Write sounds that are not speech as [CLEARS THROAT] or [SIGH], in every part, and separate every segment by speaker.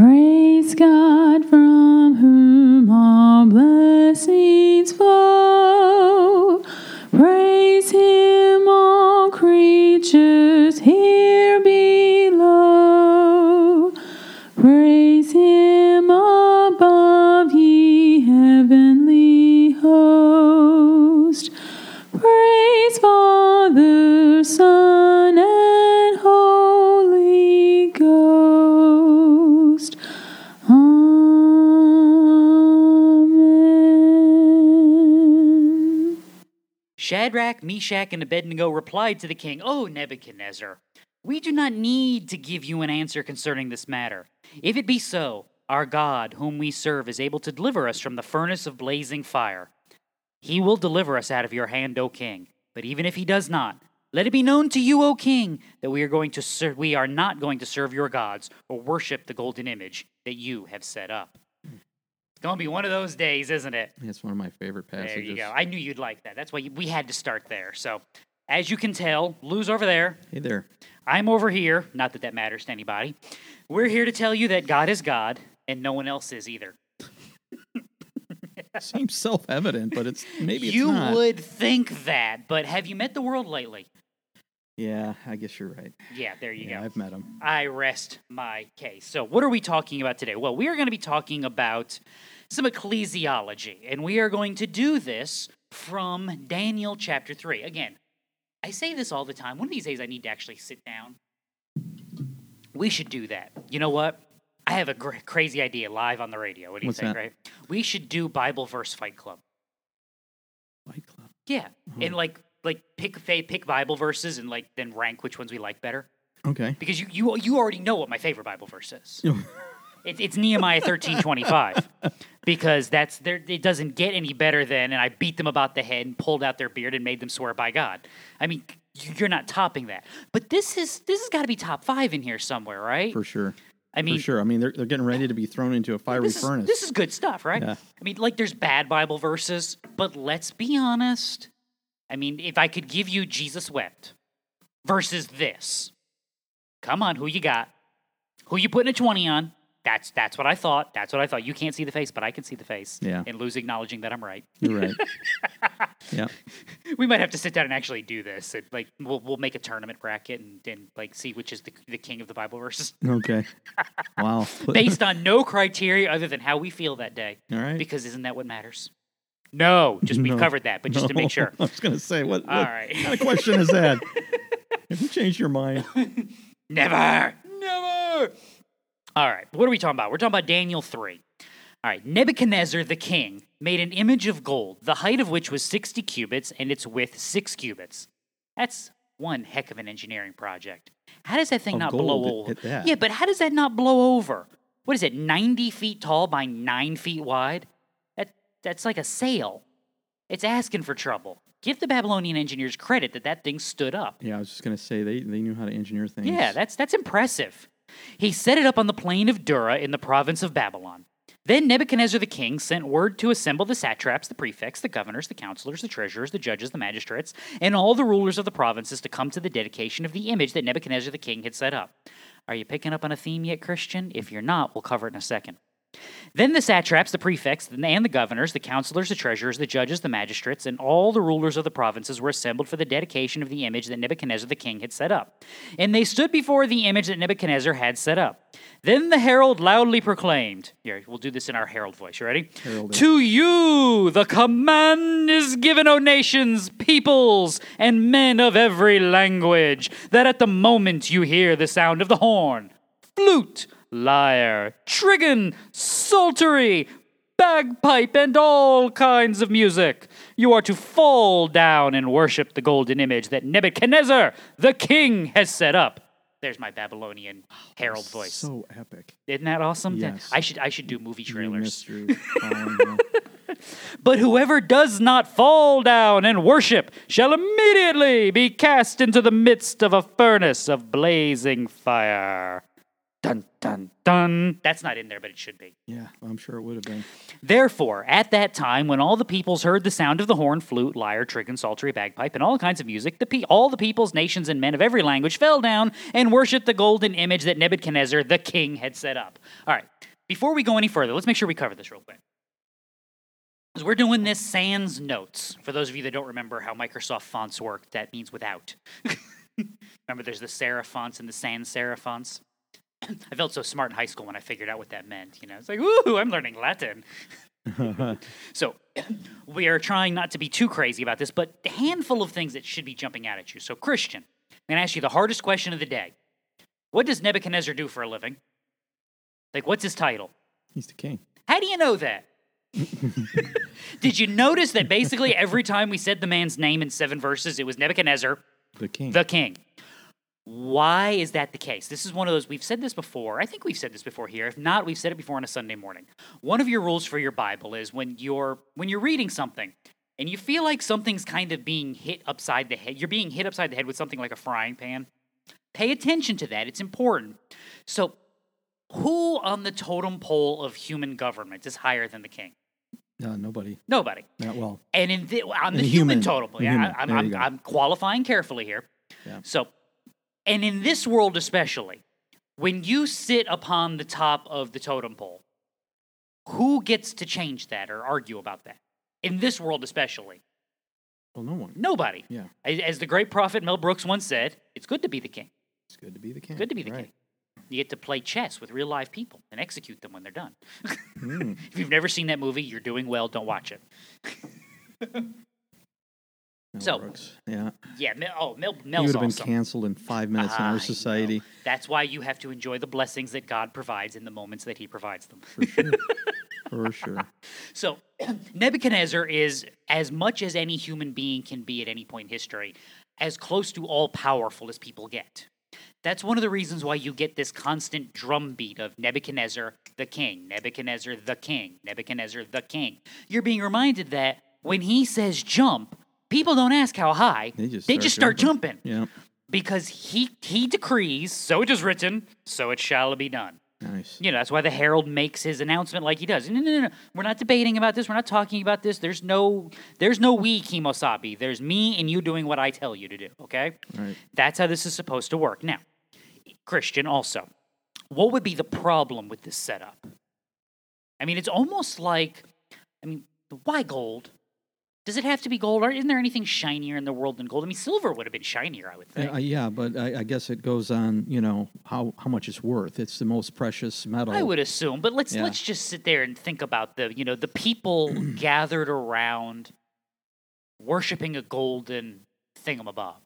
Speaker 1: Praise God from
Speaker 2: Shadrach, Meshach, and Abednego replied to the king, O Nebuchadnezzar, we do not need to give you an answer concerning this matter. If it be so, our God, whom we serve, is able to deliver us from the furnace of blazing fire. He will deliver us out of your hand, O king. But even if he does not, let it be known to you, O king, that we are going to ser- we are not going to serve your gods or worship the golden image that you have set up. It's to be one of those days, isn't it?
Speaker 3: It's one of my favorite passages.
Speaker 2: There you go. I knew you'd like that. That's why you, we had to start there. So, as you can tell, Lou's over there.
Speaker 3: Hey there.
Speaker 2: I'm over here. Not that that matters to anybody. We're here to tell you that God is God and no one else is either. [LAUGHS]
Speaker 3: Seems self-evident, but it's maybe it's
Speaker 2: you
Speaker 3: not.
Speaker 2: would think that, but have you met the world lately?
Speaker 3: Yeah, I guess you're right.
Speaker 2: Yeah, there you
Speaker 3: Yeah,
Speaker 2: go.
Speaker 3: I've met him.
Speaker 2: I rest my case. So, what are we talking about today? Well, we are going to be talking about some ecclesiology, and we are going to do this from Daniel chapter 3. Again, I say this all the time. One of these days, I need to actually sit down. We should do that. You know what? I have a gr- crazy idea live on the radio. What do you
Speaker 3: What's
Speaker 2: think,
Speaker 3: that?
Speaker 2: right? We should do Bible verse fight club.
Speaker 3: Fight Club.
Speaker 2: Yeah, and
Speaker 3: Oh.
Speaker 2: like like pick faith, pick Bible verses and like then rank which ones we like better.
Speaker 3: Okay.
Speaker 2: because you you you already know what my favorite Bible verse is. [LAUGHS] It, it's Nehemiah thirteen twenty five, [LAUGHS] because that's there. It doesn't get any better than, and I beat them about the head and pulled out their beard and made them swear by God. I mean, you're not topping that. But this is this has got to be top five in here somewhere, right?
Speaker 3: For sure.
Speaker 2: I mean,
Speaker 3: For sure. I mean, they're, they're getting ready to be thrown into a fiery
Speaker 2: this is,
Speaker 3: furnace.
Speaker 2: this is good stuff, right?
Speaker 3: Yeah.
Speaker 2: I mean, like there's bad Bible verses, but let's be honest. I mean, if I could give you Jesus wept versus this, come on, who you got? Who you putting a 20 on? That's that's what I thought. That's what I thought. You can't see the face, but I can see the face.
Speaker 3: Yeah.
Speaker 2: And lose acknowledging that I'm right.
Speaker 3: You're right. [LAUGHS] yeah.
Speaker 2: We might have to sit down and actually do this. It, like we'll we'll make a tournament bracket and, and like see which is the the king of the Bible verses
Speaker 3: Okay. Wow. [LAUGHS]
Speaker 2: based on no criteria other than how we feel that day.
Speaker 3: All right.
Speaker 2: Because isn't that what matters? No, just
Speaker 3: No.
Speaker 2: covered that, but just to make [LAUGHS] sure.
Speaker 3: I was going to say, what,
Speaker 2: All
Speaker 3: what
Speaker 2: right.
Speaker 3: kind of question is that? [LAUGHS] Have you changed your mind?
Speaker 2: Never, never. All right, what are we talking about? We're talking about Daniel 3. All right, Nebuchadnezzar the king made an image of gold, the height of which was 60 cubits and its width 6 cubits. That's one heck of an engineering project. How does that thing
Speaker 3: Of
Speaker 2: not blow over? Yeah, but how does that not blow over? What is it, 90 feet tall by 9 feet wide? That, that's like a sail. It's asking for trouble. Give the Babylonian engineers credit that that thing stood up.
Speaker 3: Yeah, I was just going to say they, they knew how to engineer things.
Speaker 2: Yeah, that's that's impressive. He set it up on the plain of Dura in the province of Babylon. Then Nebuchadnezzar the king sent word to assemble the satraps, the prefects, the governors, the counselors, the treasurers, the judges, the magistrates, and all the rulers of the provinces to come to the dedication of the image that Nebuchadnezzar the king had set up. Are you picking up on a theme yet, Christian? If you're not, we'll cover it in a second. Then the satraps, the prefects, and the governors, the counselors, the treasurers, the judges, the magistrates, and all the rulers of the provinces were assembled for the dedication of the image that Nebuchadnezzar the king had set up. And they stood before the image that Nebuchadnezzar had set up. Then the herald loudly proclaimed, Here, we'll do this in our herald voice. You ready?
Speaker 3: Herald.
Speaker 2: To you the command is given, O nations, peoples, and men of every language, that at the moment you hear the sound of the horn, flute, lyre, trigon, psaltery, bagpipe, and all kinds of music. You are to fall down and worship the golden image that Nebuchadnezzar, the king, has set up. There's my Babylonian herald voice.
Speaker 3: So epic.
Speaker 2: Isn't that awesome?
Speaker 3: Yes.
Speaker 2: I should I should do movie trailers.
Speaker 3: missed your calling, yeah.
Speaker 2: But whoever does not fall down and worship shall immediately be cast into the midst of a furnace of blazing fire. Dun, dun, dun. That's not in there, but it should be.
Speaker 3: Yeah, I'm sure it would have been.
Speaker 2: Therefore, at that time, when all the peoples heard the sound of the horn, flute, lyre, trigon, psaltery, bagpipe, and all kinds of music, the pe- all the peoples, nations, and men of every language fell down and worshipped the golden image that Nebuchadnezzar, the king, had set up. All right, before we go any further, let's make sure we cover this real quick. Because we're doing this sans notes. For those of you that don't remember how Microsoft fonts work, that means without. [LAUGHS] remember, there's the serif fonts and the sans serif fonts. I felt so smart in high school when I figured out what that meant. You know, it's like, ooh, I'm learning Latin. [LAUGHS] so we are trying not to be too crazy about this, but a handful of things that should be jumping out at you. So, Christian, I'm going to ask you the hardest question of the day. What does Nebuchadnezzar do for a living? Like, what's his title?
Speaker 3: He's the king.
Speaker 2: How do you know that? [LAUGHS] Did you notice that basically every time we said the man's name in seven verses, it was Nebuchadnezzar,
Speaker 3: The king.
Speaker 2: the king? Why is that the case? This is one of those, we've said this before. I think we've said this before here. If not, we've said it before on a Sunday morning. One of your rules for your Bible is when you're when you're reading something and you feel like something's kind of being hit upside the head, you're being hit upside the head with something like a frying pan. Pay attention to that. It's important. So, who on the totem pole of human government is higher than the king?
Speaker 3: no, nobody.
Speaker 2: Nobody.
Speaker 3: Not well.
Speaker 2: And in the, on the human,
Speaker 3: human-
Speaker 2: total,
Speaker 3: the
Speaker 2: yeah,
Speaker 3: human.
Speaker 2: I, I'm, I'm. I'm qualifying carefully here.
Speaker 3: Yeah.
Speaker 2: So, and in this world especially, when you sit upon the top of the totem pole, who gets to change that or argue about that? In this world especially,
Speaker 3: Well, no one.
Speaker 2: nobody.
Speaker 3: Yeah,
Speaker 2: As the great prophet Mel Brooks once said, it's good to be the king.
Speaker 3: it's good to be the king.
Speaker 2: Good to be the
Speaker 3: Right.
Speaker 2: king. You get to play chess with real live people and execute them when they're done.
Speaker 3: Mm. [LAUGHS]
Speaker 2: If you've never seen that movie, you're doing well. Don't watch it. [LAUGHS]
Speaker 3: Mel
Speaker 2: So-
Speaker 3: Brooks. Yeah,
Speaker 2: Yeah, Mel, oh, Mel,
Speaker 3: he
Speaker 2: Mel's
Speaker 3: would have been canceled in five minutes in
Speaker 2: I know.
Speaker 3: our society.
Speaker 2: That's why you have to enjoy the blessings that God provides in the moments that He provides them.
Speaker 3: For sure. [LAUGHS] for sure.
Speaker 2: So, [CLEARS THROAT] Nebuchadnezzar is, as much as any human being can be at any point in history, as close to all powerful as people get. That's one of the reasons why you get this constant drumbeat of Nebuchadnezzar the king, Nebuchadnezzar the king, Nebuchadnezzar the king. You're being reminded that when he says jump, people don't ask how high,
Speaker 3: They just
Speaker 2: they
Speaker 3: start
Speaker 2: just start
Speaker 3: jumping.
Speaker 2: jumping
Speaker 3: Yeah,
Speaker 2: because he he decrees, so it is written, so it shall be done.
Speaker 3: nice.
Speaker 2: You know, that's why the Herald makes his announcement like he does. No, no, no, no. We're not debating about this. We're not talking about this. There's no there's no we Kemosabe. There's me and you doing what I tell you to do, okay?
Speaker 3: Right.
Speaker 2: That's how this is supposed to work. Now, Christian also. What would be the problem with this setup? I mean, it's almost like I mean, why gold? Does it have to be gold? Or isn't there anything shinier in the world than gold? I mean, silver would have been shinier, I would think.
Speaker 3: Uh, yeah, but I, I guess it goes on. You know how how much it's worth. It's the most precious metal.
Speaker 2: I would assume, but let's
Speaker 3: Yeah.
Speaker 2: let's just sit there and think about the you know the people [CLEARS THROAT] gathered around worshiping a golden thingamabob.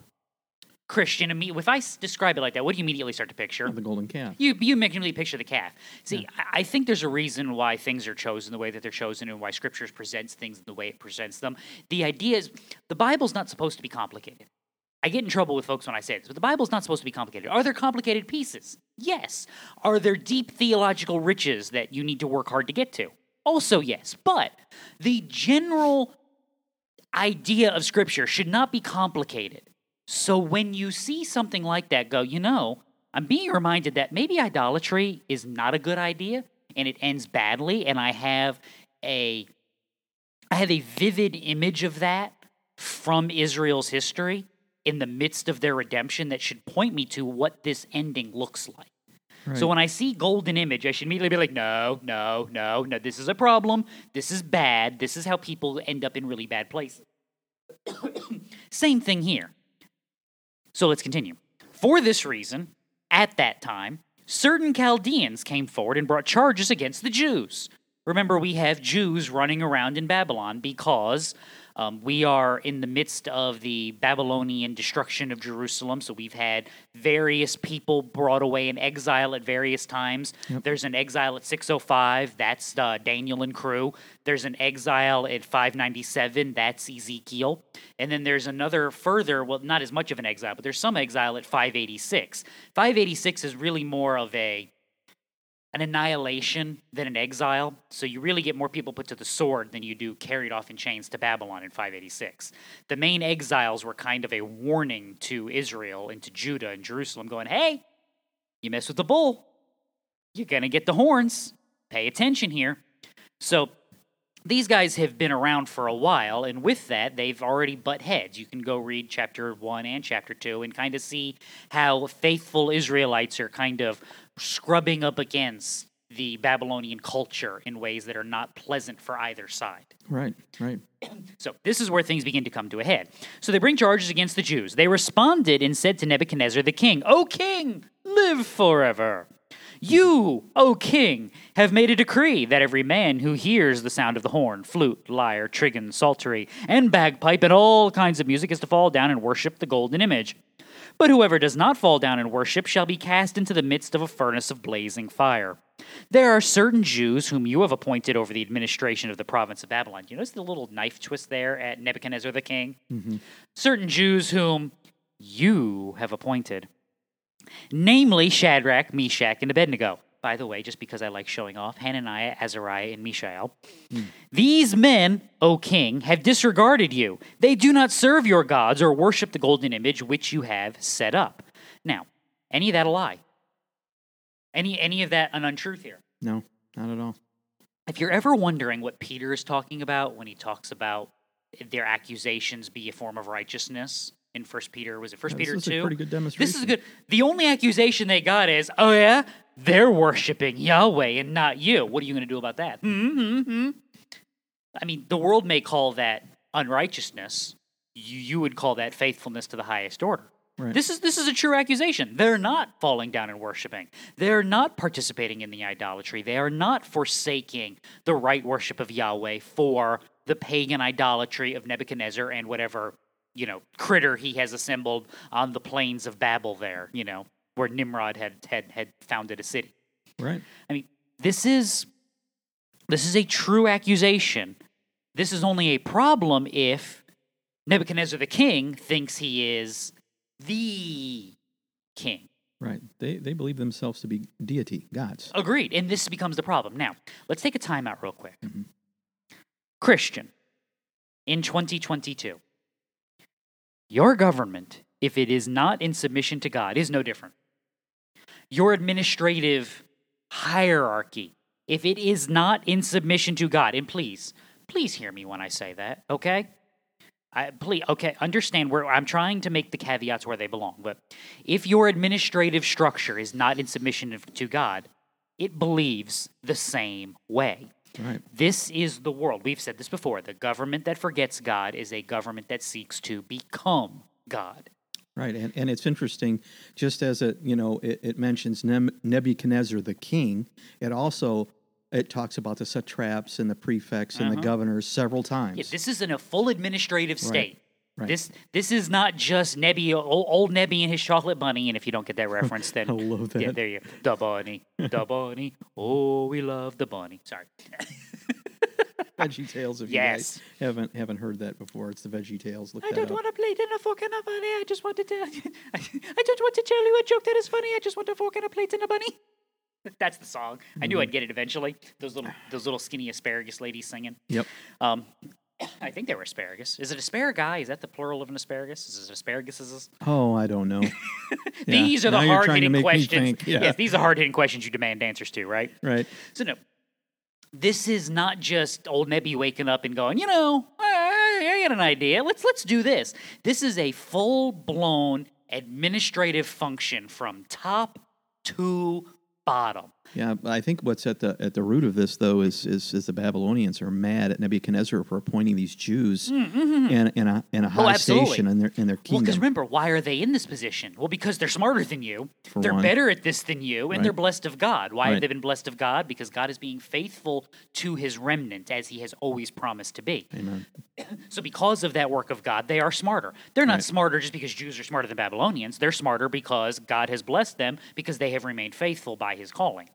Speaker 2: Christian, if I describe it like that, what do you immediately start to picture?
Speaker 3: the golden calf.
Speaker 2: You you immediately picture the calf. See, I I think there's a reason why things are chosen the way that they're chosen and why Scriptures presents things the way it presents them. The idea is the Bible's not supposed to be complicated. I get in trouble with folks when I say this, but the Bible's not supposed to be complicated. Are there complicated pieces? Yes. Are there deep theological riches that you need to work hard to get to? Also, yes. But the general idea of Scripture should not be complicated. So when you see something like that, go, you know, I'm being reminded that maybe idolatry is not a good idea and it ends badly, and I have a I have a vivid image of that from Israel's history in the midst of their redemption that should point me to what this ending looks like.
Speaker 3: Right.
Speaker 2: So when I see golden image, I should immediately be like, no, no, no, no, this is a problem. This is bad. This is how people end up in really bad places. [COUGHS] Same thing here. So let's continue. For this reason, at that time, certain Chaldeans came forward and brought charges against the Jews. Remember, we have Jews running around in Babylon because um, we are in the midst of the Babylonian destruction of Jerusalem. So we've had various people brought away in exile at various times. There's an exile at 605, that's uh, Daniel and crew. There's an exile at 597, that's Ezekiel. And then there's another further, well, not as much of an exile, but there's some exile at 586. 586 is really more of a an annihilation than an exile. So you really get more people put to the sword than you do carried off in chains to Babylon in 586. The main exiles were kind of a warning to Israel and to Judah and Jerusalem, going, hey, you mess with the bull, you're going to get the horns. Pay attention here. So these guys have been around for a while, and with that, they've already butt heads. You can go read chapter one and chapter two and kind of see how faithful Israelites are kind of scrubbing up against the Babylonian culture in ways that are not pleasant for either side.
Speaker 3: Right, right.
Speaker 2: So this is where things begin to come to a head. So they bring charges against the Jews. They responded and said to Nebuchadnezzar the king, O king, live forever. You, O king, have made a decree that every man who hears the sound of the horn, flute, lyre, trigon, psaltery, and bagpipe, and all kinds of music is to fall down and worship the golden image. But whoever does not fall down and worship shall be cast into the midst of a furnace of blazing fire. There are certain Jews whom you have appointed over the administration of the province of Babylon. You notice the little knife twist there at Nebuchadnezzar the king? Mm-hmm. Certain Jews whom you have appointed, namely Shadrach, Meshach, and Abednego. By the way, just because I like showing off, Hananiah, Azariah, and Mishael. Hmm. These men, O king, have disregarded you. They do not serve your gods or worship the golden image which you have set up. Now, any of that a lie? Any any of that an untruth here?
Speaker 3: No, not at all.
Speaker 2: If you're ever wondering what Peter is talking about when he talks about their accusations be a form of righteousness in First Peter, was it First
Speaker 3: Yeah,
Speaker 2: Peter
Speaker 3: this is a
Speaker 2: two?
Speaker 3: pretty good demonstration.
Speaker 2: This is good. The only accusation they got is, oh yeah, they're worshiping Yahweh and not you. What are you going to do about that? Hmm, hmm, hmm. I mean, the world may call that unrighteousness. You, you would call that faithfulness to the highest order.
Speaker 3: Right.
Speaker 2: This is this is a true accusation. They're not falling down and worshiping. They're not participating in the idolatry. They are not forsaking the right worship of Yahweh for the pagan idolatry of Nebuchadnezzar and whatever you know critter he has assembled on the plains of Babel. There, you know, where Nimrod had had had founded a city.
Speaker 3: Right.
Speaker 2: I mean, this is this is a true accusation. This is only a problem if Nebuchadnezzar the king thinks he is the king.
Speaker 3: Right. They they believe themselves to be deity, gods.
Speaker 2: Agreed. And this becomes the problem. Now, let's take a time out real quick. Mm-hmm. Christian, in 2022, your government, if it is not in submission to God, is no different. Your administrative hierarchy, if it is not in submission to God, and please, please hear me when I say that, okay? I, please, okay, understand where I'm trying to make the caveats where they belong. But if your administrative structure is not in submission to God, it believes the same way.
Speaker 3: Right.
Speaker 2: This is the world. We've said this before. The government that forgets God is a government that seeks to become God.
Speaker 3: Right, and, and it's interesting, just as it you know it, it mentions Nebuchadnezzar the king, it also it talks about the satraps and the prefects and the uh-huh. governors several times.
Speaker 2: Yeah, this is in a full administrative state.
Speaker 3: right.
Speaker 2: This this is not just Nebby, old, old Nebby and his chocolate bunny. And if you don't get that reference, then [LAUGHS]
Speaker 3: I love that.
Speaker 2: Yeah, there you go. The bunny, the bunny. Oh, we love the bunny. Sorry. [LAUGHS] [LAUGHS]
Speaker 3: Veggie Tales. If
Speaker 2: Yes.
Speaker 3: you guys haven't haven't heard that before, it's the Veggie Tales. Look
Speaker 2: I
Speaker 3: that
Speaker 2: don't
Speaker 3: up.
Speaker 2: want to play dinner a fork and a bunny. I just want to tell [LAUGHS] you. I just want to tell you a joke that is funny. I just want a fork and a plate and a bunny. [LAUGHS] That's the song. I knew I'd get it eventually. Those little, those little skinny asparagus ladies singing.
Speaker 3: Yep.
Speaker 2: Um, [COUGHS] I think they were asparagus. Is it asparagus? Is that the plural of an asparagus? Is it asparaguses?
Speaker 3: Oh, I don't know.
Speaker 2: These are the
Speaker 3: Now you're trying
Speaker 2: hard hitting questions.
Speaker 3: yeah.
Speaker 2: Yes, these are hard hitting questions you demand answers to, right?
Speaker 3: right.
Speaker 2: So no, this is not just old Nebby waking up and going, you know, I, I got an idea. Let's let's do this. This is a full blown administrative function from top to bottom.
Speaker 3: Yeah, but I think what's at the at the root of this though is is, is the Babylonians are mad at Nebuchadnezzar for appointing these Jews in, in a in a high
Speaker 2: Mm, oh,
Speaker 3: station in their in their
Speaker 2: Well, because remember, why are they in this position? Well, because they're smarter than you.
Speaker 3: For
Speaker 2: they're
Speaker 3: one.
Speaker 2: better at this than you, and they're blessed of God. Why have they been blessed of God? Because God is being faithful to his remnant as he has always promised to be.
Speaker 3: Amen. [CLEARS THROAT]
Speaker 2: So, because of that work of God, they are smarter. They're not
Speaker 3: Right.
Speaker 2: smarter just because Jews are smarter than Babylonians. They're smarter because God has blessed them because they have remained faithful by his calling.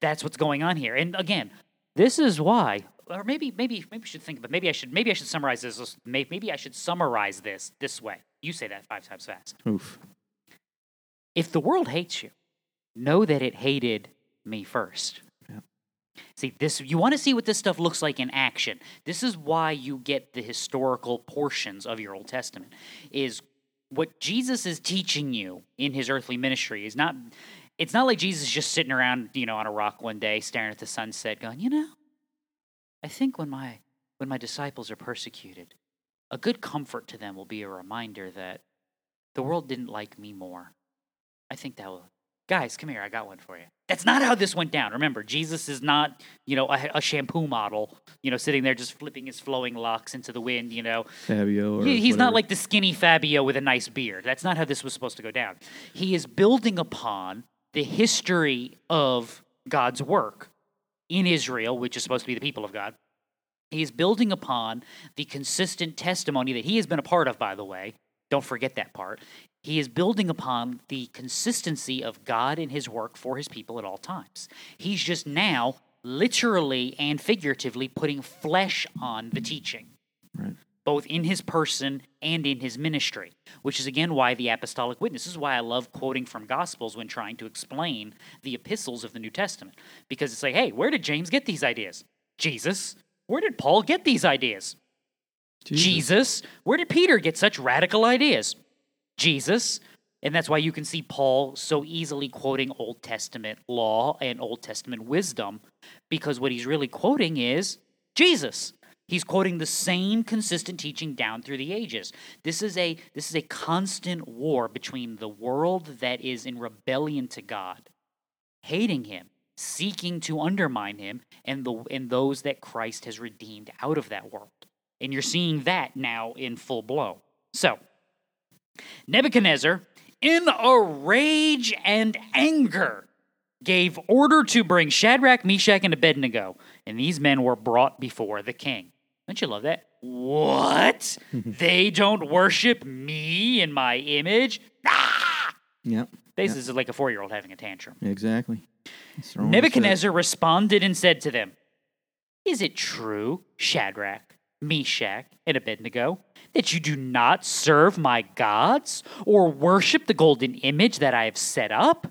Speaker 2: That's what's going on here. And again, this is why, or maybe, maybe, maybe we should think about. Maybe I should, maybe I should summarize this. Maybe I should summarize this this way. You say that five times fast.
Speaker 3: Oof.
Speaker 2: If the world hates you, know that it hated me first.
Speaker 3: Yeah.
Speaker 2: See, this you want to see what this stuff looks like in action. This is why you get the historical portions of your Old Testament. Is what Jesus is teaching you in his earthly ministry is not It's not like Jesus just sitting around, you know, on a rock one day staring at the sunset going, "You know, I think when my when my disciples are persecuted, a good comfort to them will be a reminder that the world didn't like me more. I think that will Guys, come here, I got one for you. That's not how this went down. Remember, Jesus is not, you know, a, a shampoo model, you know, sitting there just flipping his flowing locks into the wind, you know.
Speaker 3: Fabio. Or
Speaker 2: He- he's
Speaker 3: whatever.
Speaker 2: not like the skinny Fabio with a nice beard. That's not how this was supposed to go down. He is building upon the history of God's work in Israel, which is supposed to be the people of God. He is building upon the consistent testimony that he has been a part of, by the way. Don't forget that part. He is building upon the consistency of God in his work for his people at all times. He's just now literally and figuratively putting flesh on the teaching
Speaker 3: Right.
Speaker 2: Both in his person and in his ministry, which is again why the apostolic witness this is why I love quoting from gospels when trying to explain the epistles of the New Testament because it's like, hey, where did James get these ideas? Jesus. Where did Paul get these ideas? Jesus. Where did Peter get such radical ideas? Jesus. And that's why you can see Paul so easily quoting Old Testament law and Old Testament wisdom, because what he's really quoting is Jesus. He's quoting the same consistent teaching down through the ages. This is a this is a constant war between the world that is in rebellion to God, hating him, seeking to undermine him, and the and those that Christ has redeemed out of that world. And you're seeing that now in full blow. So, Nebuchadnezzar, in a rage and anger, gave order to bring Shadrach, Meshach, and Abednego, and these men were brought before the king. Don't you love that? What? [LAUGHS] they don't worship me in my image? Ah!
Speaker 3: Yep.
Speaker 2: This is like a four year old having a tantrum.
Speaker 3: Exactly.
Speaker 2: Nebuchadnezzar responded and said to them, Is it true, Shadrach, Meshach, and Abednego, that you do not serve my gods or worship the golden image that I have set up?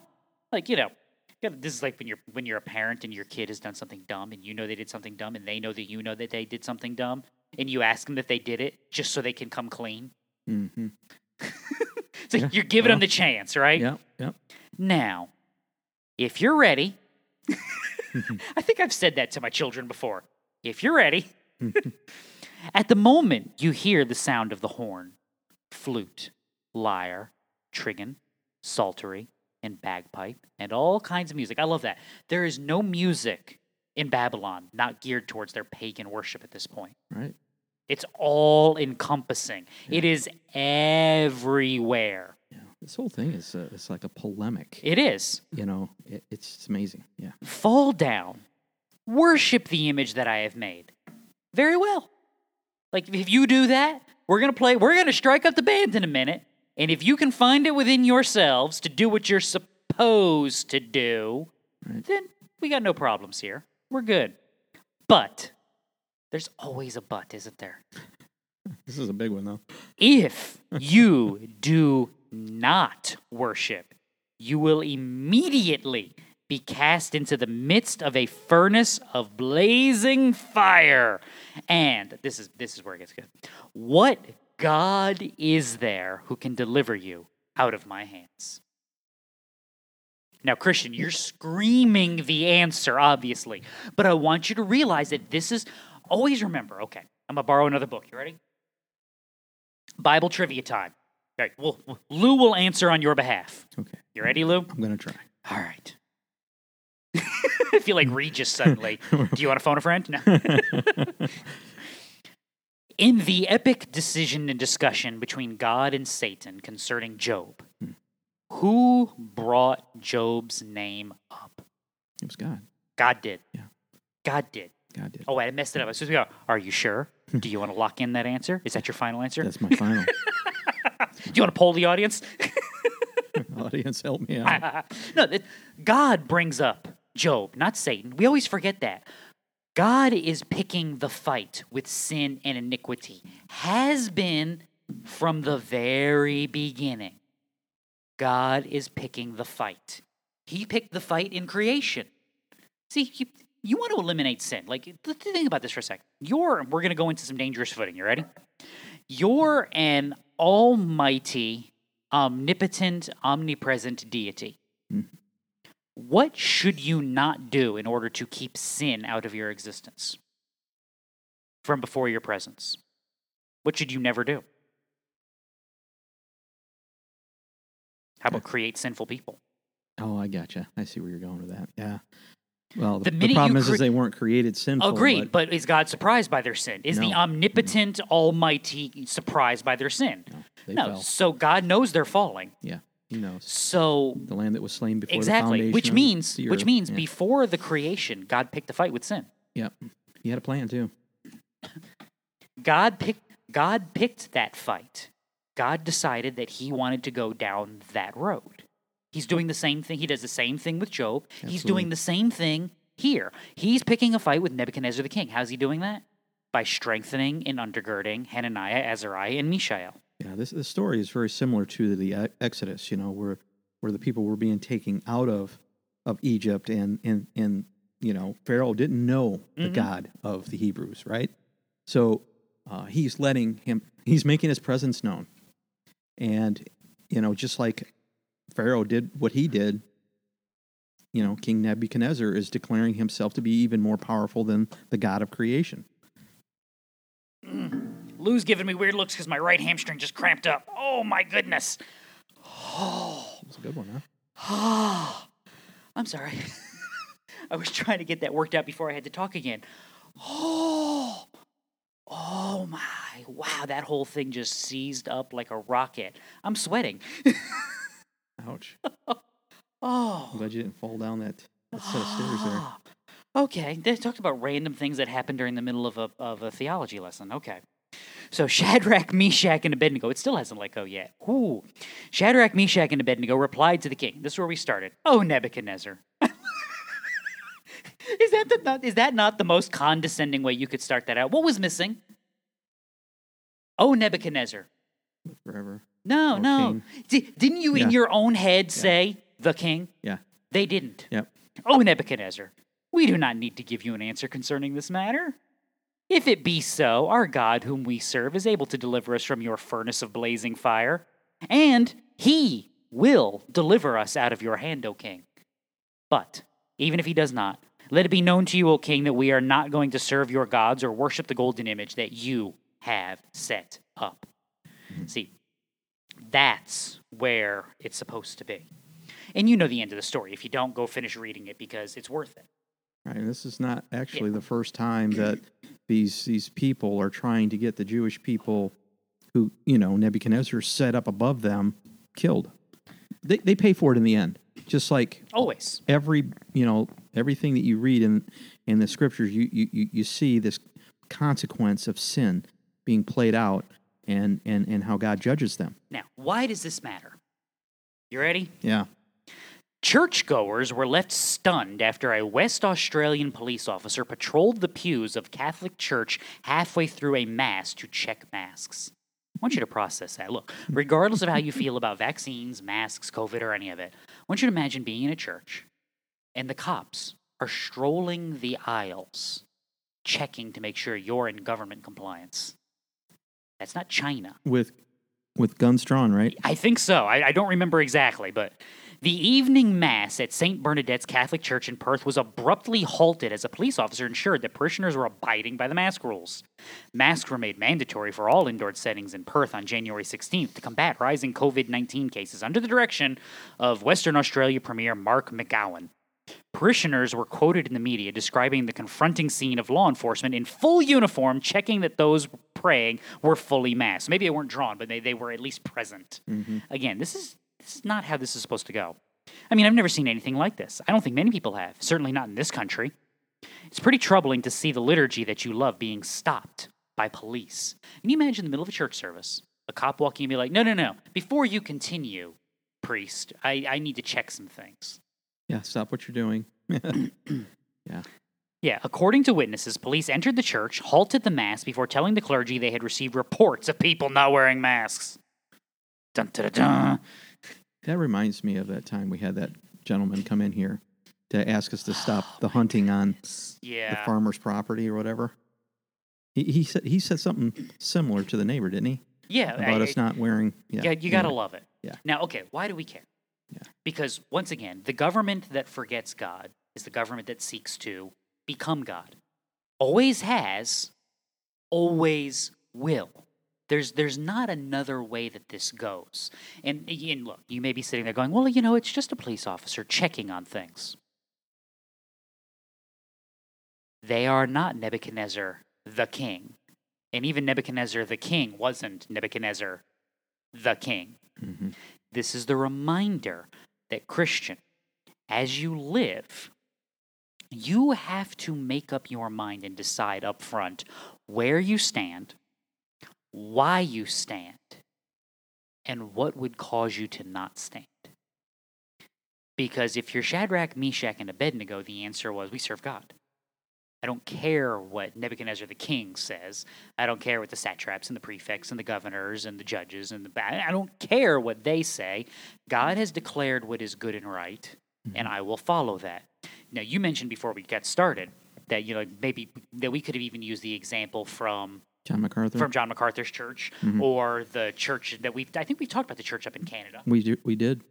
Speaker 2: Like, you know, know, this is like when you're when you're a parent and your kid has done something dumb and you know they did something dumb and they know that you know that they did something dumb and you ask them if they did it just so they can come clean.
Speaker 3: Mm-hmm. [LAUGHS]
Speaker 2: So
Speaker 3: Yeah,
Speaker 2: you're giving them the chance, right?
Speaker 3: Yep. Yep.
Speaker 2: Now, if you're ready, [LAUGHS] [LAUGHS] I think I've said that to my children before. If you're ready, at the moment you hear the sound of the horn, flute, lyre, trigon, psaltery, and bagpipe, and all kinds of music. I love that. There is no music in Babylon not geared towards their pagan worship at this point.
Speaker 3: Right.
Speaker 2: It's all encompassing. It is everywhere.
Speaker 3: Yeah. This whole thing is uh, it's like a polemic.
Speaker 2: It is.
Speaker 3: you know, it, it's, it's amazing. Yeah.
Speaker 2: fall down, worship the image that I have made. Very well. Like if you do that, we're gonna play. We're gonna strike up the band in a minute, and if you can find it within yourselves to do what you're supposed to do,
Speaker 3: Right.
Speaker 2: then we got no problems here. We're good. But there's always a but, isn't there? [LAUGHS]
Speaker 3: This is a big one though.
Speaker 2: If [LAUGHS] you do not worship, you will immediately be cast into the midst of a furnace of blazing fire. And this is this is where it gets good. What God is there who can deliver you out of my hands? Now, Christian, you're screaming the answer, obviously, but I want you to realize that this is always remember. Okay, I'm gonna borrow another book. You ready? Bible trivia time. All right, well, Lou will answer on your behalf.
Speaker 3: Okay.
Speaker 2: You ready, Lou?
Speaker 3: I'm gonna try.
Speaker 2: All right. [LAUGHS] I feel like Regis suddenly. [LAUGHS] Do you want to phone a friend? No. [LAUGHS] In the epic decision and discussion between God and Satan concerning Job, hmm. who brought Job's name up?
Speaker 3: It was God.
Speaker 2: God did.
Speaker 3: Yeah.
Speaker 2: God did.
Speaker 3: God did.
Speaker 2: Oh, wait, I messed it up. I was supposed to go, Are you sure? Hmm. Do you want to lock in that answer? Is that your final answer?
Speaker 3: That's my final. [LAUGHS]
Speaker 2: Do you want to poll the audience? [LAUGHS]
Speaker 3: Audience, help me out. [LAUGHS]
Speaker 2: no, God brings up Job, not Satan. We always forget that. God is picking the fight with sin and iniquity, has been from the very beginning. God is picking the fight. He picked the fight in creation. See, you, want to eliminate sin. Like, th- th- think about this for a second. You're, we're going to go into some dangerous footing. You ready? You're an almighty, omnipotent, omnipresent deity. Hmm. What should you not do in order to keep sin out of your existence from before your presence? What should you never do? How about create sinful people?
Speaker 3: Oh, I gotcha. I see where you're going with that. Yeah. Well,
Speaker 2: The
Speaker 3: the, the problem is,
Speaker 2: cre-
Speaker 3: is they weren't created sinful.
Speaker 2: Agreed, but is God surprised by their sin? Is the
Speaker 3: No.
Speaker 2: omnipotent Almighty surprised by their sin? no.
Speaker 3: fell.
Speaker 2: So God knows they're falling.
Speaker 3: Yeah, knows
Speaker 2: So
Speaker 3: the land that was slain before the
Speaker 2: exactly, which means which means
Speaker 3: yeah.
Speaker 2: before the creation, God picked a fight with sin.
Speaker 3: yeah, he had a plan too.
Speaker 2: God picked God picked that fight. God decided that he wanted to go down that road. He's doing the same thing. He does the same thing with Job. He's doing the same thing here. He's picking a fight with Nebuchadnezzar the king. How's he doing that? By strengthening and undergirding Hananiah, Azariah, and Mishael.
Speaker 3: Yeah, this this story is very similar to the Exodus. You know, where where the people were being taken out of of Egypt, and and and you know Pharaoh didn't know the
Speaker 2: Mhm.
Speaker 3: God of the Hebrews, right? So uh, he's letting him. He's making his presence known, and you know, just like Pharaoh did what he did. You know, King Nebuchadnezzar is declaring himself to be even more powerful than the God of creation. [CLEARS THROAT]
Speaker 2: Lou's giving me weird looks because my right hamstring just cramped up. Oh my goodness.
Speaker 3: It's a good one, huh? [SIGHS]
Speaker 2: I'm sorry. [LAUGHS] I was trying to get that worked out before I had to talk again. Oh, [GASPS] oh my! Wow, that whole thing just seized up like a rocket. I'm sweating. [LAUGHS]
Speaker 3: Ouch!
Speaker 2: Oh,
Speaker 3: I'm glad you didn't fall down that, that set of [GASPS] stairs there.
Speaker 2: Okay, they talked about random things that happened during the middle of a of a theology lesson. Okay. So Shadrach, [LAUGHS] Meshach, and Abednego. It still hasn't let go yet. Ooh. Shadrach, Meshach, and Abednego replied to the king. This is where we started. Oh, Nebuchadnezzar. [LAUGHS] is that the, not, is that not the most condescending way you could start that out? What was missing? Oh, Nebuchadnezzar.
Speaker 3: Forever.
Speaker 2: No,
Speaker 3: Or
Speaker 2: no. Di- didn't you in your own head say the king?
Speaker 3: Yeah.
Speaker 2: They didn't.
Speaker 3: Yep.
Speaker 2: O Nebuchadnezzar, we do not need to give you an answer concerning this matter. If it be so, our God, whom we serve, is able to deliver us from your furnace of blazing fire, and he will deliver us out of your hand, O king. But even if he does not, let it be known to you, O king, that we are not going to serve your gods or worship the golden image that you have set up. See, that's where it's supposed to be. And you know the end of the story. If you don't, go finish reading it because it's worth it.
Speaker 3: Right. And this is not actually the first time that [CLEARS THROAT] these these people are trying to get the Jewish people who, you know, Nebuchadnezzar set up above them killed. They they pay for it in the end. Just like
Speaker 2: Always.
Speaker 3: every, you know, everything that you read in in the scriptures, you you, you- you see this consequence of sin being played out and and and how God judges them.
Speaker 2: Now, why does this matter? You ready?
Speaker 3: Yeah.
Speaker 2: Churchgoers were left stunned after a West Australian police officer patrolled the pews of Catholic Church halfway through a mass to check masks. I want you to process that. Look, regardless of how you feel about vaccines, masks, COVID, or any of it, I want you to imagine being in a church and the cops are strolling the aisles, checking to make sure you're in government compliance. That's not China.
Speaker 3: With with guns drawn, right?
Speaker 2: I think so. I, I don't remember exactly, but the evening mass at St. Bernadette's Catholic Church in Perth was abruptly halted as a police officer ensured that parishioners were abiding by the mask rules. Masks were made mandatory for all indoor settings in Perth on January 16th to combat rising COVID 19 cases under the direction of Western Australia Premier Mark McGowan. Parishioners were quoted in the media describing the confronting scene of law enforcement in full uniform checking that those praying were fully masked. Maybe they weren't drawn, but they, they were at least present. Mm-hmm. Again, this is, this is not how this is supposed to go. I mean, I've never seen anything like this. I don't think many people have, certainly not in this country. It's pretty troubling to see the liturgy that you love being stopped by police. Can you imagine in the middle of a church service, a cop walking and be like, no, no, no, before you continue, priest, I, I need to check some things.
Speaker 3: Yeah, stop what you're doing. [CLEARS THROAT]
Speaker 2: Yeah, Yeah, according to witnesses, police entered the church, halted the mass before telling the clergy they had received reports of people not wearing masks. Dun, dun, dun, dun.
Speaker 3: That reminds me of that time we had that gentleman come in here to ask us to
Speaker 2: Oh
Speaker 3: stop the hunting on the farmer's property or whatever. He, he said he said something similar to the neighbor, didn't he?
Speaker 2: Yeah.
Speaker 3: About
Speaker 2: I-
Speaker 3: us not wearing. Yeah,
Speaker 2: yeah, you gotta
Speaker 3: know.
Speaker 2: love it.
Speaker 3: Yeah.
Speaker 2: Now, okay, why do we care?
Speaker 3: Yeah.
Speaker 2: Because once again, the government that forgets God is the government that seeks to become God. Always has, always will. There's there's not another way that this goes. And, and look, you may be sitting there going, well, you know, it's just a police officer checking on things. They are not Nebuchadnezzar the king. And even Nebuchadnezzar the king wasn't Nebuchadnezzar the king.
Speaker 3: hmm
Speaker 2: This is the reminder that Christian, as you live, you have to make up your mind and decide up front where you stand, why you stand, and what would cause you to not stand. Because if you're Shadrach, Meshach, and Abednego, the answer was we serve God. I don't care what Nebuchadnezzar the king says. I don't care what the satraps and the prefects and the governors and the judges and the I don't care what they say. God has declared what is good and right, and mm-hmm. I will follow that. Now, you mentioned before we got started that you know maybe that we could have even used the example from
Speaker 3: John MacArthur.
Speaker 2: from John MacArthur's church
Speaker 3: Mhm.
Speaker 2: or the church that we I think we talked about the church up in Canada.
Speaker 3: we do, we did,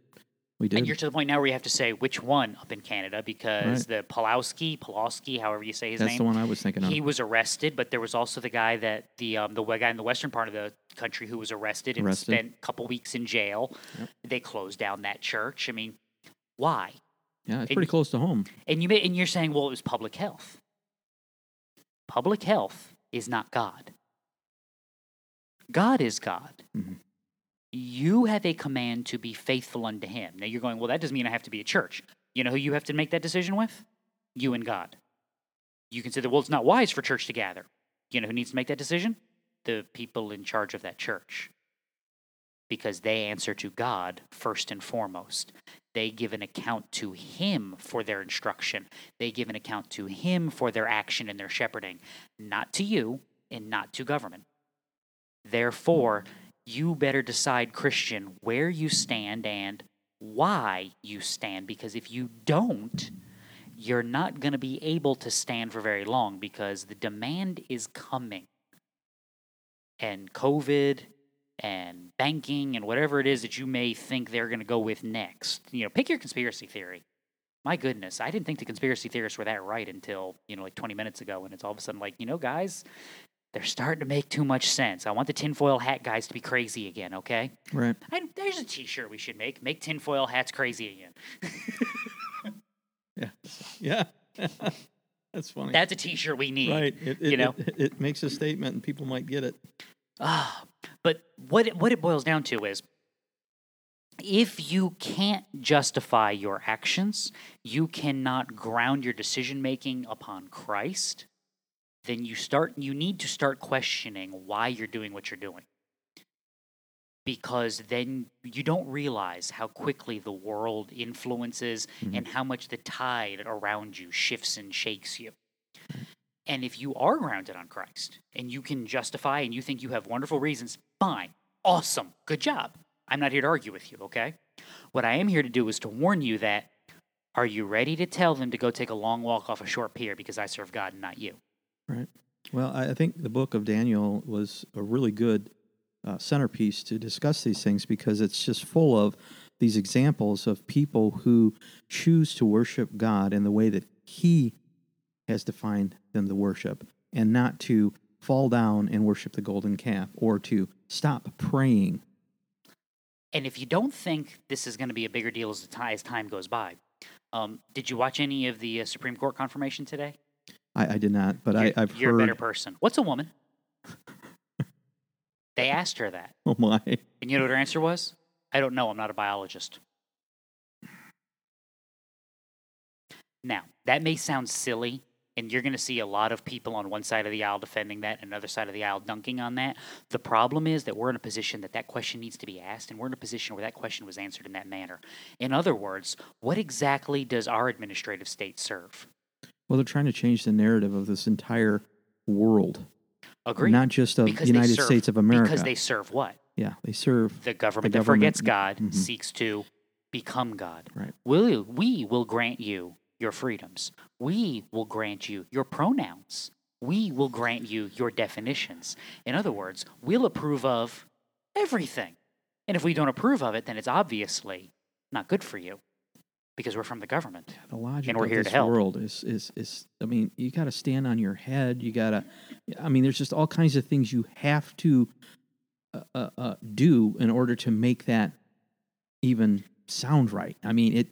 Speaker 3: we did.
Speaker 2: And you're to the point now where you have to say which one up in Canada because the Pulowski, Pulowski, however you say his
Speaker 3: That's
Speaker 2: name,
Speaker 3: the one I was thinking of.
Speaker 2: he was arrested. But there was also the guy that the um, the guy in the western part of the country who was arrested and
Speaker 3: Arrested.
Speaker 2: spent a couple weeks in jail.
Speaker 3: Yep.
Speaker 2: They closed down that church. I mean, why?
Speaker 3: yeah, it's
Speaker 2: and-
Speaker 3: pretty close to home.
Speaker 2: And you may, and you're saying, well, it was public health. Public health is not God. God is God.
Speaker 3: Mhm.
Speaker 2: You have a command to be faithful unto Him. Now you're going, well, that doesn't mean I have to be a church. You know who you have to make that decision with? You and God. You can say, well, it's not wise for church to gather. You know who needs to make that decision? The people in charge of that church. Because they answer to God first and foremost they give an account to him for their instruction. They give an account to him for their action and their shepherding, not to you and not to government. Therefore, you better decide, Christian, where you stand and why you stand, because if you don't, you're not going to be able to stand for very long because the demand is coming. And COVID and banking and whatever it is that you may think they're going to go with next. You know, pick your conspiracy theory. My goodness, I didn't think the conspiracy theorists were that right until, you know, like 20 minutes ago. And it's all of a sudden like, you know, guys, they're starting to make too much sense. I want the tinfoil hat guys to be crazy again, okay?
Speaker 3: Right.
Speaker 2: I, there's a t shirt we should make. Make tinfoil hats crazy again. [LAUGHS]
Speaker 3: Yeah. Yeah. [LAUGHS] That's funny.
Speaker 2: That's a t shirt we need.
Speaker 3: right. It, it,
Speaker 2: you know?
Speaker 3: it, it makes a statement and people might get it.
Speaker 2: Ah, but what it, what it boils down to is if you can't justify your actions, you cannot ground your decision making upon Christ, then you start you need to start questioning why you're doing what you're doing. Because then you don't realize how quickly the world influences
Speaker 3: Mhm.
Speaker 2: and how much the tide around you shifts and shakes you. And if you are grounded on Christ and you can justify and you think you have wonderful reasons, fine, awesome, good job. I'm not here to argue with you, okay? What I am here to do is to warn you that are you ready to tell them to go take a long walk off a short pier because I serve God and not you?
Speaker 3: Right. Well, I think the book of Daniel was a really good uh, centerpiece to discuss these things because it's just full of these examples of people who choose to worship God in the way that He has defined them to worship and not to fall down and worship the golden calf or to stop praying.
Speaker 2: And if you don't think this is going to be a bigger deal as, as time goes by, um, did you watch any of the uh, Supreme Court confirmation today?
Speaker 3: I, I did not, but
Speaker 2: you're,
Speaker 3: I, I've
Speaker 2: you're
Speaker 3: heard.
Speaker 2: a better person. What's a woman? [LAUGHS] they asked her that. [LAUGHS]
Speaker 3: Oh my!
Speaker 2: And you know what her answer was? I don't know. I'm not a biologist. Now, that may sound silly, and you're going to see a lot of people on one side of the aisle defending that and another side of the aisle dunking on that. The problem is that we're in a position that that question needs to be asked, and we're in a position where that question was answered in that manner. In other words, what exactly does our administrative state serve?
Speaker 3: Well, they're trying to change the narrative of this entire world,
Speaker 2: Agree?
Speaker 3: not just of the United
Speaker 2: serve-
Speaker 3: States of America.
Speaker 2: Because they serve what?
Speaker 3: yeah, they serve
Speaker 2: The government, that
Speaker 3: government-
Speaker 2: forgets God
Speaker 3: mhm.
Speaker 2: seeks to become God.
Speaker 3: Right.
Speaker 2: Will you we will grant you your freedoms. We will grant you your pronouns. We will grant you your definitions. In other words, we'll approve of everything. And if we don't approve of it, then it's obviously not good for you because we're from the government.
Speaker 3: The logic
Speaker 2: And we're
Speaker 3: of
Speaker 2: here to
Speaker 3: this
Speaker 2: help.
Speaker 3: world is is is. I mean, you got to stand on your head. You got to. I mean, there's just all kinds of things you have to uh, uh, uh, do in order to make that even sound right. I mean, it.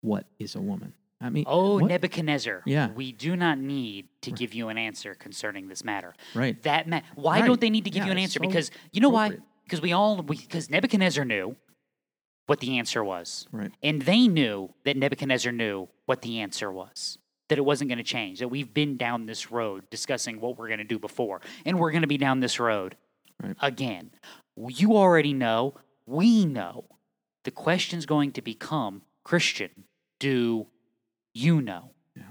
Speaker 3: What is a woman? I mean,
Speaker 2: Oh,
Speaker 3: what?
Speaker 2: Nebuchadnezzar,
Speaker 3: Yeah.
Speaker 2: we do not need to give you an answer concerning this matter.
Speaker 3: right.
Speaker 2: That ma- why
Speaker 3: Right.
Speaker 2: don't they need to give
Speaker 3: Yeah,
Speaker 2: you an answer?
Speaker 3: so
Speaker 2: because you know why? Because we all because Nebuchadnezzar knew what the answer was,
Speaker 3: Right.
Speaker 2: and they knew that Nebuchadnezzar knew what the answer was. That it wasn't going to change. That we've been down this road discussing what we're going to do before, and we're going to be down this road
Speaker 3: Right.
Speaker 2: again. You already know. We know. The question's going to become Christian. Do you know?
Speaker 3: Yeah.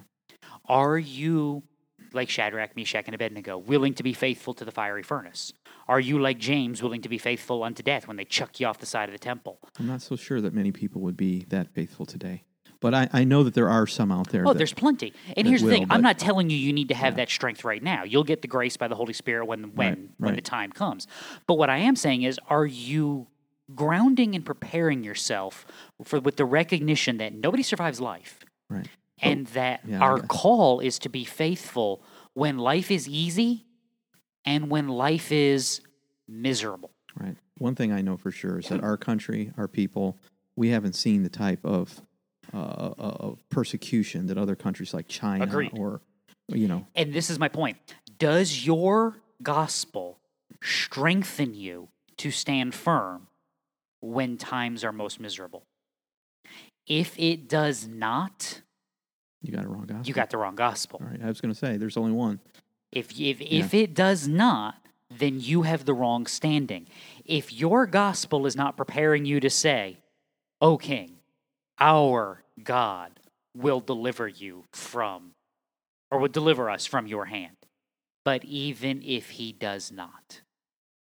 Speaker 2: Are you like Shadrach, Meshach, and Abednego, willing to be faithful to the fiery furnace? Are you like James, willing to be faithful unto death when they chuck you off the side of the temple?
Speaker 3: I'm not so sure that many people would be that faithful today, but I, I know that there are some out there.
Speaker 2: Oh,
Speaker 3: that-
Speaker 2: there's plenty. And here's the thing:
Speaker 3: will,
Speaker 2: I'm
Speaker 3: but-
Speaker 2: not telling you you need to have that strength right now. You'll get the grace by the Holy Spirit when when
Speaker 3: Right,
Speaker 2: when the time comes. But what I am saying is, are you grounding and preparing yourself for with the recognition that nobody survives life,
Speaker 3: right.
Speaker 2: And that
Speaker 3: yeah,
Speaker 2: our call is to be faithful when life is easy and when life is miserable.
Speaker 3: Right. One thing I know for sure is that [CLEARS THROAT] our country, our people, we haven't seen the type of uh, of persecution that other countries like China
Speaker 2: Agreed.
Speaker 3: or you know
Speaker 2: And this is my point. Does your gospel strengthen you to stand firm when times are most miserable? If it does not,
Speaker 3: you got a wrong gospel.
Speaker 2: you got the wrong gospel.
Speaker 3: All right. I was going to say there's only one.
Speaker 2: If if if it does not, then you have the wrong standing. If your gospel is not preparing you to say, "O King, our God will deliver you from or will deliver us from your hand." But even if he does not,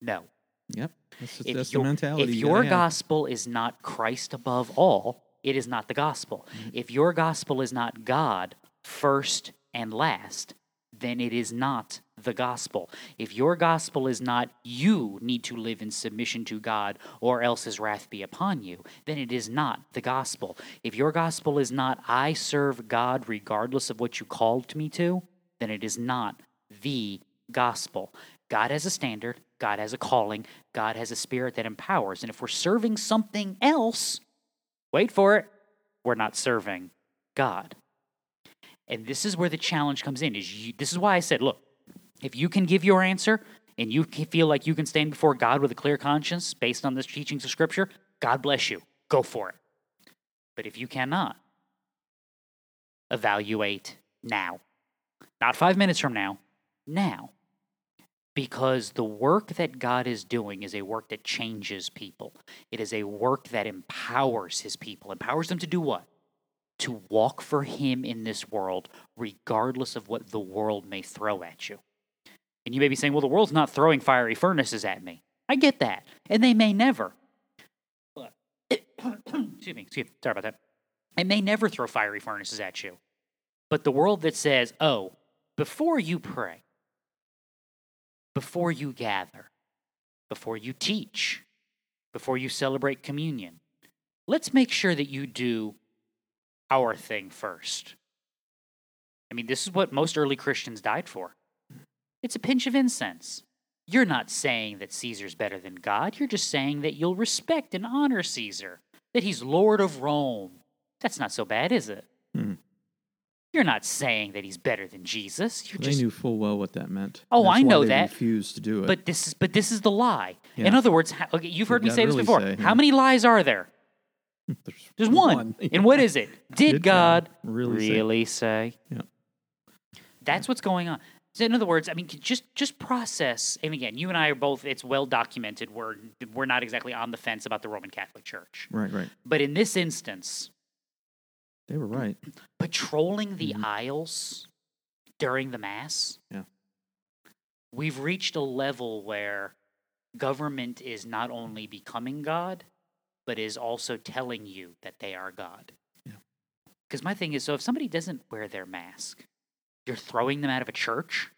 Speaker 2: no.
Speaker 3: Yep. That's,
Speaker 2: If
Speaker 3: that's the
Speaker 2: your-
Speaker 3: mentality.
Speaker 2: If
Speaker 3: you
Speaker 2: your
Speaker 3: have.
Speaker 2: gospel is not Christ above all, it is not the gospel.
Speaker 3: Mm-hmm.
Speaker 2: If your gospel is not God first and last, then it is not the gospel. If your gospel is not you need to live in submission to God or else his wrath be upon you, then it is not the gospel. If your gospel is not I serve God regardless of what you called me to, then it is not the gospel. God has a standard, God has a calling, God has a spirit that empowers. And if we're serving something else, wait for it, we're not serving God. And this is where the challenge comes in. Is you, this is why I said, look, if you can give your answer and you feel like you can stand before God with a clear conscience based on the teachings of Scripture, God bless you. Go for it. But if you cannot, evaluate now. Not five minutes from now, now. Because the work that God is doing is a work that changes people. It is a work that empowers his people. Empowers them to do what? To walk for him in this world, regardless of what the world may throw at you. And you may be saying, well, the world's not throwing fiery furnaces at me. I get that. And they may never. [COUGHS] Excuse me, excuse me, sorry about that. It may never throw fiery furnaces at you. But the world that says, oh, before you pray, before you gather, before you teach, before you celebrate communion, let's make sure that you do our thing first. I mean, this is what most early Christians died for. It's a pinch of incense. You're not saying that Caesar's better than God. You're just saying that you'll respect and honor Caesar, that he's Lord of Rome. That's not so bad, is it? You're not saying that he's better than Jesus. You're
Speaker 3: They
Speaker 2: just
Speaker 3: knew full well what that meant.
Speaker 2: Oh,
Speaker 3: That's
Speaker 2: I know that.
Speaker 3: Refused to do it.
Speaker 2: But this is but this is the lie. In other words, how, okay, you've heard me
Speaker 3: gotta
Speaker 2: say this before.
Speaker 3: say,
Speaker 2: How
Speaker 3: yeah.
Speaker 2: many lies are there? [LAUGHS]
Speaker 3: there's,
Speaker 2: There's one. [LAUGHS] and what is it? Did,
Speaker 3: Did
Speaker 2: God,
Speaker 3: God really say-
Speaker 2: really say?
Speaker 3: Yeah.
Speaker 2: That's what's going on. So in other words, I mean, just just process. And again, you and I are both. It's well documented. We're we're not exactly on the fence about the Roman Catholic Church,
Speaker 3: right, right.
Speaker 2: but in this instance,
Speaker 3: They were right.
Speaker 2: patrolling the
Speaker 3: Mhm.
Speaker 2: aisles during the mass.
Speaker 3: Yeah.
Speaker 2: We've reached a level where government is not only becoming God, but is also telling you that they are God.
Speaker 3: Yeah.
Speaker 2: Because my thing is so if somebody doesn't wear their mask, you're throwing them out of a church.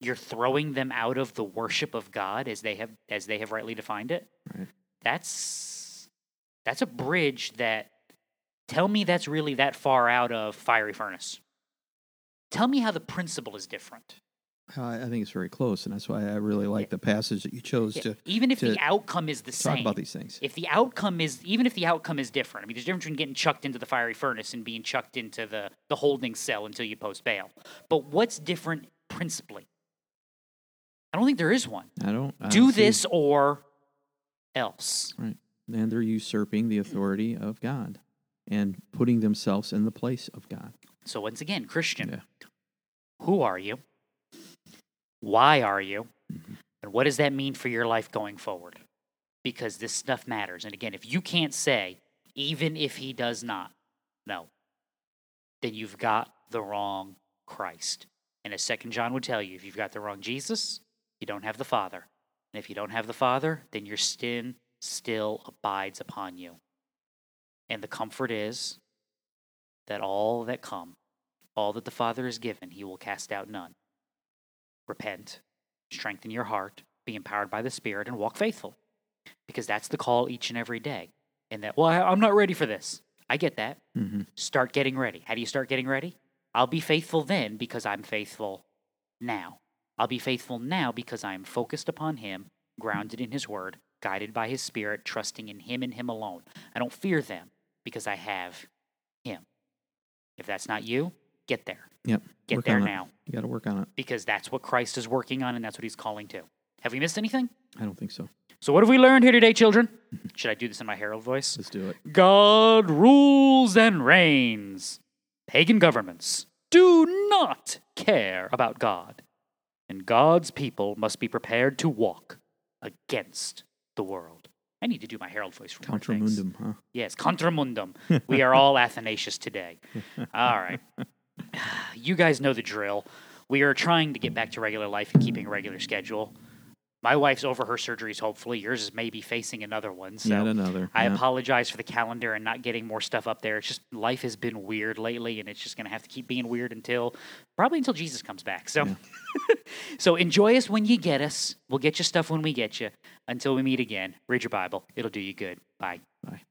Speaker 2: You're throwing them out of the worship of God as they have as they have rightly defined it.
Speaker 3: Right.
Speaker 2: That's That's a bridge that, tell me that's really that far out of fiery furnace. Tell me how the principle is different.
Speaker 3: I I think it's very close, and that's why I really like the passage that you chose
Speaker 2: Yeah,
Speaker 3: to
Speaker 2: even if the outcome is the
Speaker 3: talk
Speaker 2: same.
Speaker 3: Talk about these things.
Speaker 2: If the outcome is, even if the outcome is different, I mean, there's a difference between getting chucked into the fiery furnace and being chucked into the, the holding cell until you post bail. But what's different principally? I don't think there is one.
Speaker 3: I don't I
Speaker 2: Do
Speaker 3: don't see-
Speaker 2: this or else.
Speaker 3: right, and they're usurping the authority of God and putting themselves in the place of God.
Speaker 2: So, once again, Christian,
Speaker 3: Yeah.
Speaker 2: who are you? Why are you?
Speaker 3: Mm-hmm.
Speaker 2: And what does that mean for your life going forward? Because this stuff matters. And again, if you can't say, even if he does not, no, then you've got the wrong Christ. And as Second John would tell you, if you've got the wrong Jesus, you don't have the Father. And if you don't have the Father, then your sin still abides upon you. And the comfort is that all that come, all that the Father has given, he will cast out none. Repent, strengthen your heart, be empowered by the Spirit, and walk faithful. Because that's the call each and every day. And that, well, I- I'm not ready for this. I get that.
Speaker 3: hmm
Speaker 2: Start getting ready. How do you start getting ready? I'll be faithful then because I'm faithful now. I'll be faithful now because I am focused upon Him, grounded in His Word, guided by His Spirit, trusting in Him and Him alone. I don't fear them because I have Him. If that's not you, get there.
Speaker 3: Yep.
Speaker 2: Get
Speaker 3: Work
Speaker 2: there now
Speaker 3: You got to work on it.
Speaker 2: because that's what Christ is working on and that's what He's calling to. Have we missed anything?
Speaker 3: I don't think so.
Speaker 2: So, what have we learned here today, children? Should I do this in my herald voice?
Speaker 3: Let's do it.
Speaker 2: God rules and reigns. Pagan governments do not care about God. And God's people must be prepared to walk against the world. I need to do my herald voice for more things.
Speaker 3: Contramundum, huh?
Speaker 2: Yes, contramundum. we are all Athanasius today. All right. [SIGHS] You guys know the drill. We are trying to get back to regular life and keeping a regular schedule. My wife's over her surgeries, hopefully. Yours is maybe facing another one. So
Speaker 3: Yet another.
Speaker 2: I
Speaker 3: yeah.
Speaker 2: apologize for the calendar and not getting more stuff up there. It's just life has been weird lately, and it's just going to have to keep being weird until probably until Jesus comes back. So, [LAUGHS] so enjoy us when you get us. We'll get you stuff when we get you. Until we meet again, read your Bible. It'll do you good. Bye.
Speaker 3: Bye.